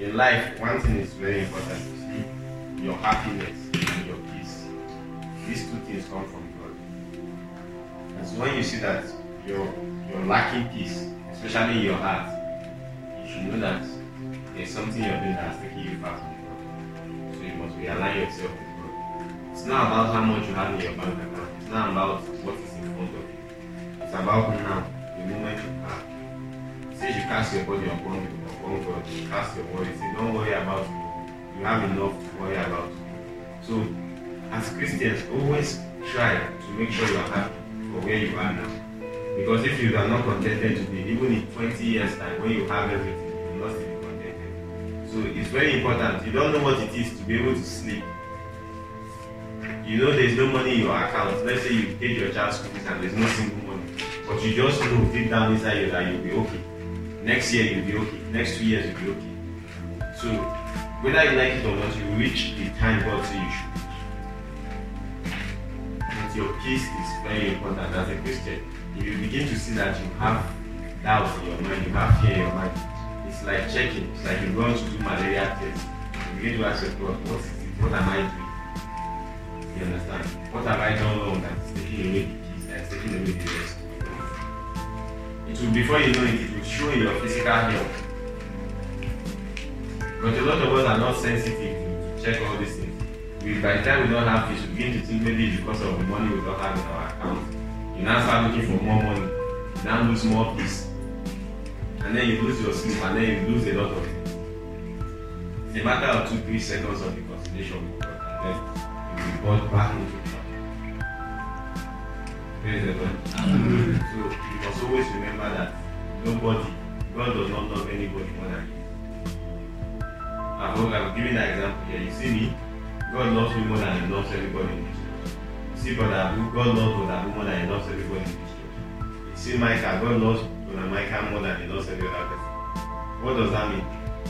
in life, one thing is very important to see your happiness and your peace. These two things come from God. And so when you see that you're, you're lacking peace, especially in your heart, you should know that there's something you're doing that's taking you far from God. So you must realign yourself with God. It's not about how much you have in your bank account. It's not about what is in front of you. It's about now, the moment cast your body upon, upon God. Cast your worries. Say, don't worry about. You have enough to worry about. So, as Christians, always try to make sure you are happy for where you are now. Because if you are not contented today, even in 20 years' time, when you have everything, you will not still be contented. So it's very important. You don't know what it is to be able to sleep. You know there's no money in your account. Let's say you paid your child's school fees and there's no single money. But you just know deep down inside you that you'll be okay. Next year you'll be okay. Next two years you'll be okay. So whether you like it or not, you reach the time God says you should your peace is very important as a Christian. If you begin to see that you have doubts in your mind, you have fear in your mind, it's like checking. It's like you're going to do malaria test. You begin to ask yourself, what is it? What am I doing? You understand? What have I done wrong that is taking away the peace, that is taking away the rest? It before you know it, it will show in your physical health. But a lot of us are not sensitive to check all these things. We, by the time we don't have peace, we begin to think maybe it's because of the money we don't have in our account. You now start looking for more money. You now lose more peace. And then you lose your sleep, and then you lose a lot of things. It's a matter of two, three seconds of the God, and then you brought back into God. Praise the Lord. So you must always remember that nobody, God does not love anybody more than you. I hope I'm giving that example here. You see me, God loves me more than He loves everybody in this church. You see Brother God loves Brother more than He loves everybody in this church. You see Micah, God loves Brother Micah more than He loves every other person. What does that mean?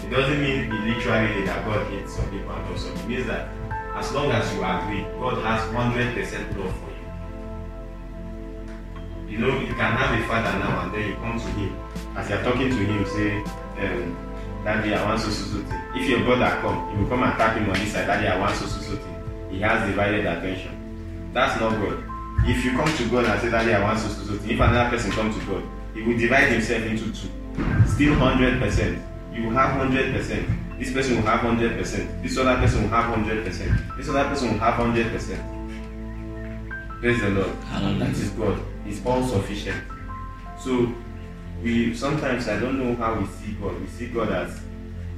It doesn't mean literally that God hates some people and loves some. It means that as long as you agree, God has 100% love for you. Know, you can have a father now and then you come to him. As you're talking to him, say, um, Daddy, I want so so so thing. If your brother come, he will come and tap him on this side, Daddy, I want so so so thing. He has divided attention. That's not God. If you come to God and say, Daddy, I want so so so thing, if another person comes to God, he will divide himself into two. Still 100%. You will have 100%. This person will have 100%. This other person will have 100%. This other person will have 100%. Praise the Lord. Hallelujah. That is God. He's all sufficient. So we sometimes I don't know how we see God. We see God as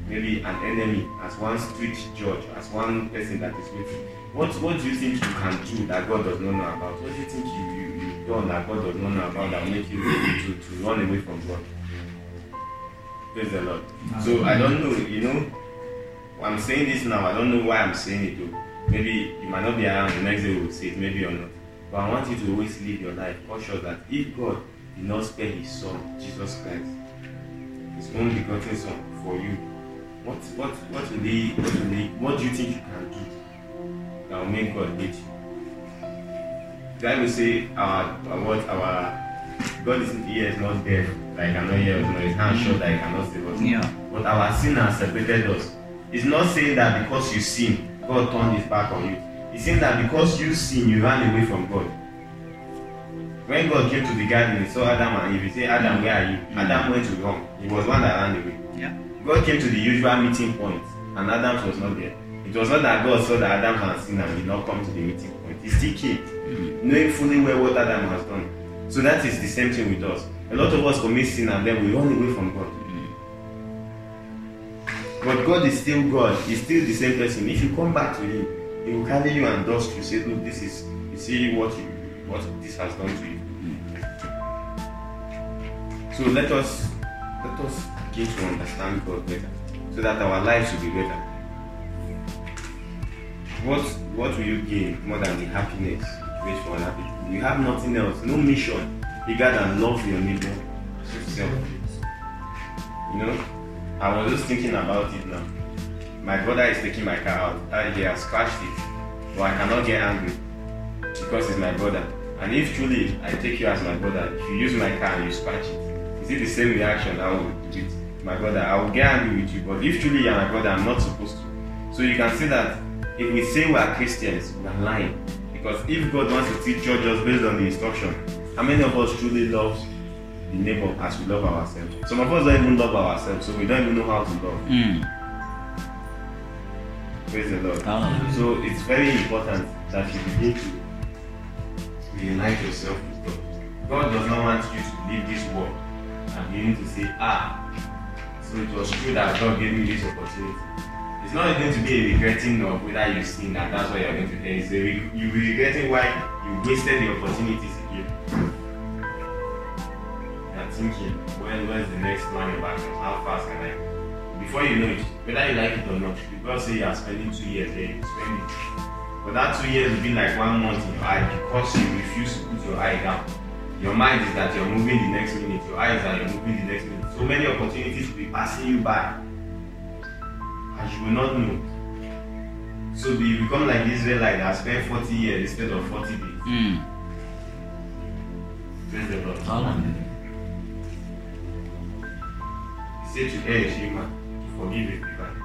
maybe an enemy, as one strict judge, as one person that is waiting. What what do you think you can do that God does not know about? What do you think you, you, you've done that God does not know about that make you to, to run away from God? Praise the Lord. So I don't know, you know, I'm saying this now, I don't know why I'm saying it though. Maybe you might not be around the next day we'll see it, maybe or not. But I want you to always live your life cautious that if God did not spare his son, Jesus Christ, his only begotten son for you, what what what will he what will he what do you think you can do that will make God hate you? The Bible say our, what our God is ear is not deaf, that he cannot hear us, nor his hand short that he cannot save us. Yeah. But our sin has separated us. It's not saying that because you sin, God turned his back on you. It's saying that because you sin, you ran away from God. When God came to the garden, he saw Adam and Eve. He said, Adam, where are you? Mm. Adam went to wrong. He was one that ran away. Yeah. God came to the usual meeting point, and Adam was not there. It was not that God saw that Adam had sinned and did not come to the meeting point. He still came, mm. knowing fully well what Adam has done. So that is the same thing with us. A lot of us commit sin and then we run away from God. Mm. But God is still God. He's still the same person. If you come back to Him, He will carry you and dust you. Say, look, this is. You see what you, what this has done to you. So let us let us begin to understand God better, so that our lives will be better. What what will you gain more than the happiness you wait for people? You have nothing else, no mission bigger than love your neighbor yourself. You know, I was just thinking about it now. My brother is taking my car out. Uh, He has scratched it, but I cannot get angry because he's my brother. And if truly I take you as my brother, if you use my car and you scratch it, is it the same reaction I would do it? my brother, I will get angry with you. But if truly you're my brother, I'm not supposed to. So you can see that if we say we are Christians, we are lying. Because if God wants to teach judge us based on the instruction, how many of us truly love the neighbor as we love ourselves? Some of us don't even love ourselves, so we don't even know how to love. Mm. Praise the Lord. So it's very important that you begin to reunite yourself with God. God does not want you to leave this world and begin to say, ah, so it was true that God gave me this opportunity. It's not going to be a regretting of whether you sin and that's why you're going to. It's a re- you'll be regretting why you wasted the opportunities again. You're thinking, when when's the next of action? How fast can I? Before you know it, whether you like it or not, God say you are spending two years there, you spend it. But that two years will be like one month in your eye because you refuse to put your eye down. Your mind is that you're moving the next minute, your eyes are you're moving the next minute. So many opportunities will be passing you by. And you will not know. So you become like this the Israelite that spent 40 years instead of 40 days. Mm. Praise the Lord. Hallelujah. He said to err is human, to forgive divine.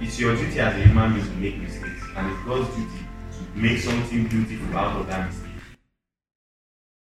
It's your duty as a human being to make mistakes, and it's God's duty to make something beautiful out of that mistake.